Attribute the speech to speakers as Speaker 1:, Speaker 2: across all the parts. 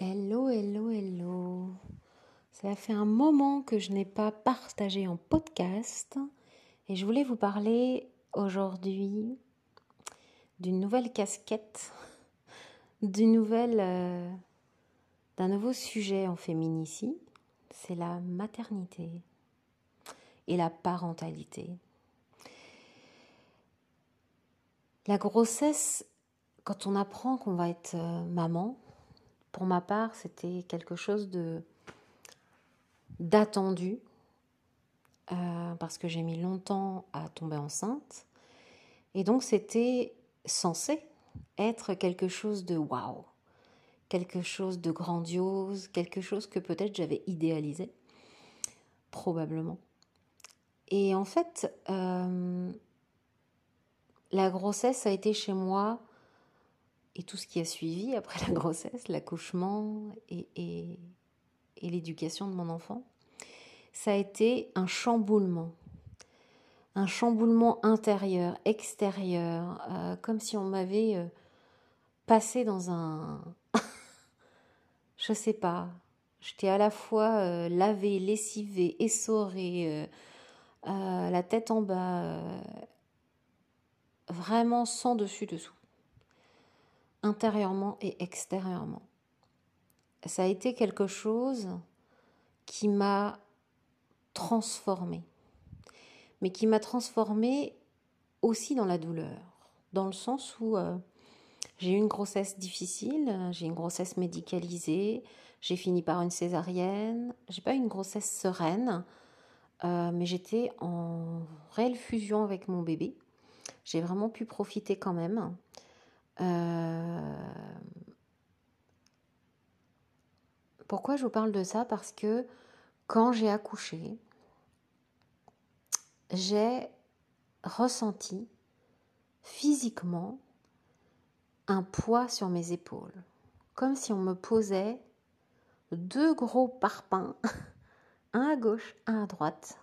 Speaker 1: Hello, hello, hello. Ça fait un moment que je n'ai pas partagé en podcast et je voulais vous parler aujourd'hui d'une nouvelle casquette, d'une nouvelle, euh, d'un nouveau sujet en féminicie. C'est la maternité et la parentalité. La grossesse, quand on apprend qu'on va être euh, maman, pour ma part, c'était quelque chose de d'attendu euh, parce que j'ai mis longtemps à tomber enceinte et donc c'était censé être quelque chose de waouh, quelque chose de grandiose, quelque chose que peut-être j'avais idéalisé, probablement. Et en fait, euh, la grossesse a été chez moi et tout ce qui a suivi après la grossesse, l'accouchement et, l'éducation de mon enfant, ça a été un chamboulement. Un chamboulement intérieur, extérieur, euh, comme si on m'avait euh, passé dans un... je sais pas. J'étais à la fois euh, lavée, lessivée, essorée, la tête en bas, vraiment sans dessus-dessous intérieurement et extérieurement. Ça a été quelque chose qui m'a transformée, mais qui m'a transformée aussi dans la douleur, dans le sens où euh, j'ai eu une grossesse difficile, j'ai une grossesse médicalisée, j'ai fini par une césarienne, j'ai pas eu une grossesse sereine, euh, mais j'étais en réelle fusion avec mon bébé. J'ai vraiment pu profiter quand même. Euh, pourquoi je vous parle de ça? Parce que quand j'ai accouché, j'ai ressenti physiquement un poids sur mes épaules, comme si on me posait deux gros parpaings, un à gauche, un à droite,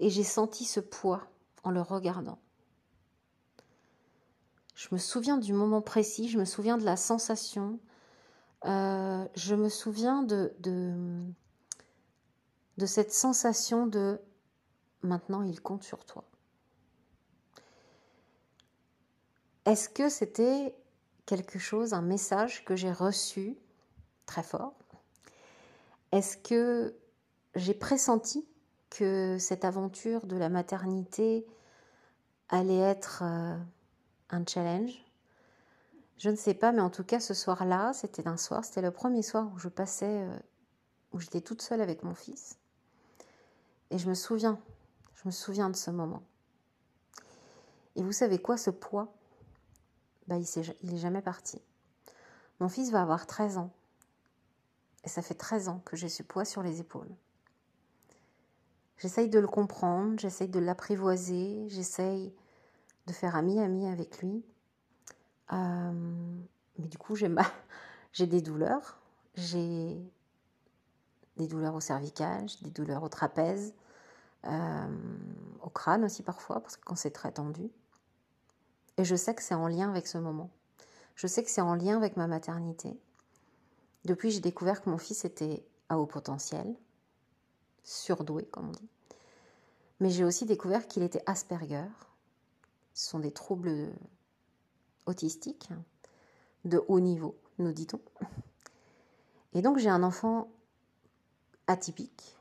Speaker 1: et j'ai senti ce poids en le regardant. Je me souviens du moment précis, je me souviens de la sensation, euh, je me souviens de, cette sensation de maintenant il compte sur toi. Est-ce que c'était quelque chose, un message que j'ai reçu très fort? Est-ce que j'ai pressenti que cette aventure de la maternité allait être euh, un challenge. Je ne sais pas, mais en tout cas, ce soir-là, c'était un soir, c'était le premier soir où je passais, euh, où j'étais toute seule avec mon fils. Et je me souviens, je me souviens de ce moment. Et vous savez quoi, ce poids, bah, il, est, il est jamais parti. Mon fils va avoir 13 ans. Et ça fait 13 ans que j'ai ce poids sur les épaules. J'essaye de le comprendre, j'essaye de l'apprivoiser, j'essaye de faire ami-ami avec lui. Euh, mais du coup, j'ai j'ai des douleurs. J'ai des douleurs au cervical, des douleurs au trapèze, euh, au crâne aussi parfois, parce que quand c'est très tendu. Et je sais que c'est en lien avec ce moment. Je sais que c'est en lien avec ma maternité. Depuis, j'ai découvert que mon fils était à haut potentiel, surdoué, comme on dit. Mais j'ai aussi découvert qu'il était Asperger, ce sont des troubles autistiques de haut niveau, nous dit-on. Et donc j'ai un enfant atypique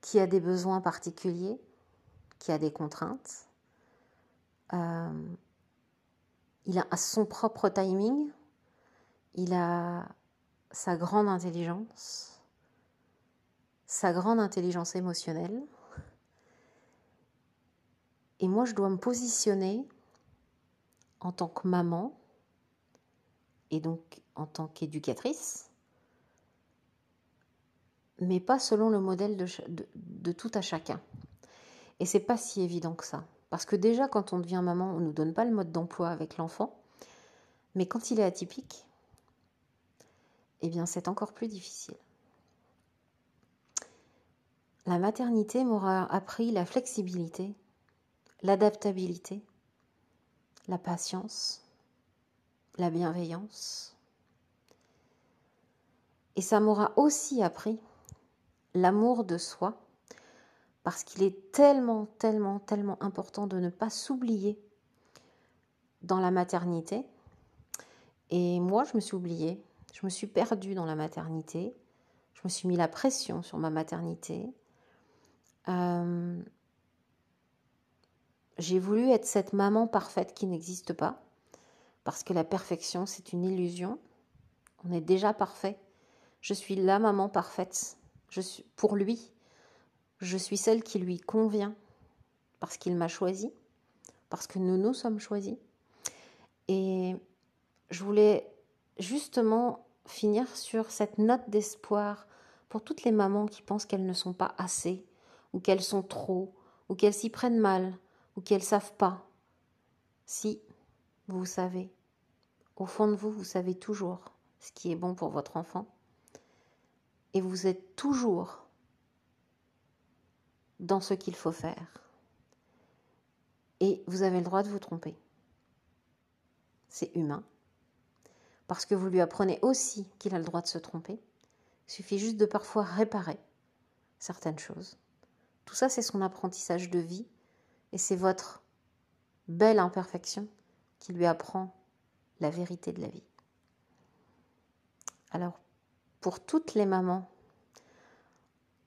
Speaker 1: qui a des besoins particuliers, qui a des contraintes. Euh, il a son propre timing, il a sa grande intelligence, sa grande intelligence émotionnelle, et moi, je dois me positionner en tant que maman et donc en tant qu'éducatrice, mais pas selon le modèle de, tout à chacun. Et c'est pas si évident que ça. Parce que déjà, quand on devient maman, on ne nous donne pas le mode d'emploi avec l'enfant. Mais quand il est atypique, eh bien, c'est encore plus difficile. La maternité m'aura appris la flexibilité, l'adaptabilité, la patience, la bienveillance, Et ça m'aura aussi appris l'amour de soi, parce qu'il est tellement, tellement, tellement important de ne pas s'oublier dans la maternité. Et moi, je me suis oubliée, je me suis perdue dans la maternité, je me suis mis la pression sur ma maternité. Euh, j'ai voulu être cette maman parfaite qui n'existe pas, parce que la perfection, c'est une illusion. On est déjà parfait. Je suis la maman parfaite. Je suis pour lui. Je suis celle qui lui convient parce qu'il m'a choisi, parce que nous nous sommes choisis. Et je voulais justement finir sur cette note d'espoir pour toutes les mamans qui pensent qu'elles ne sont pas assez, ou qu'elles sont trop, ou qu'elles s'y prennent mal, ou qu'elles savent pas. Si, vous savez, au fond de vous, vous savez toujours ce qui est bon pour votre enfant, et vous êtes toujours dans ce qu'il faut faire. Et vous avez le droit de vous tromper. C'est humain. Parce que vous lui apprenez aussi qu'il a le droit de se tromper. Il suffit juste de parfois réparer certaines choses. Tout ça, c'est son apprentissage de vie et c'est votre belle imperfection qui lui apprend la vérité de la vie. Alors, pour toutes les mamans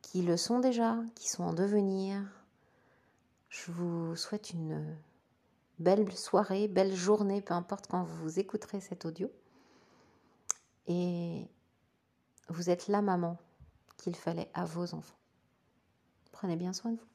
Speaker 1: qui le sont déjà, qui sont en devenir, je vous souhaite une belle soirée, belle journée, peu importe quand vous écouterez cet audio. Et vous êtes la maman qu'il fallait à vos enfants. Prenez bien soin de vous.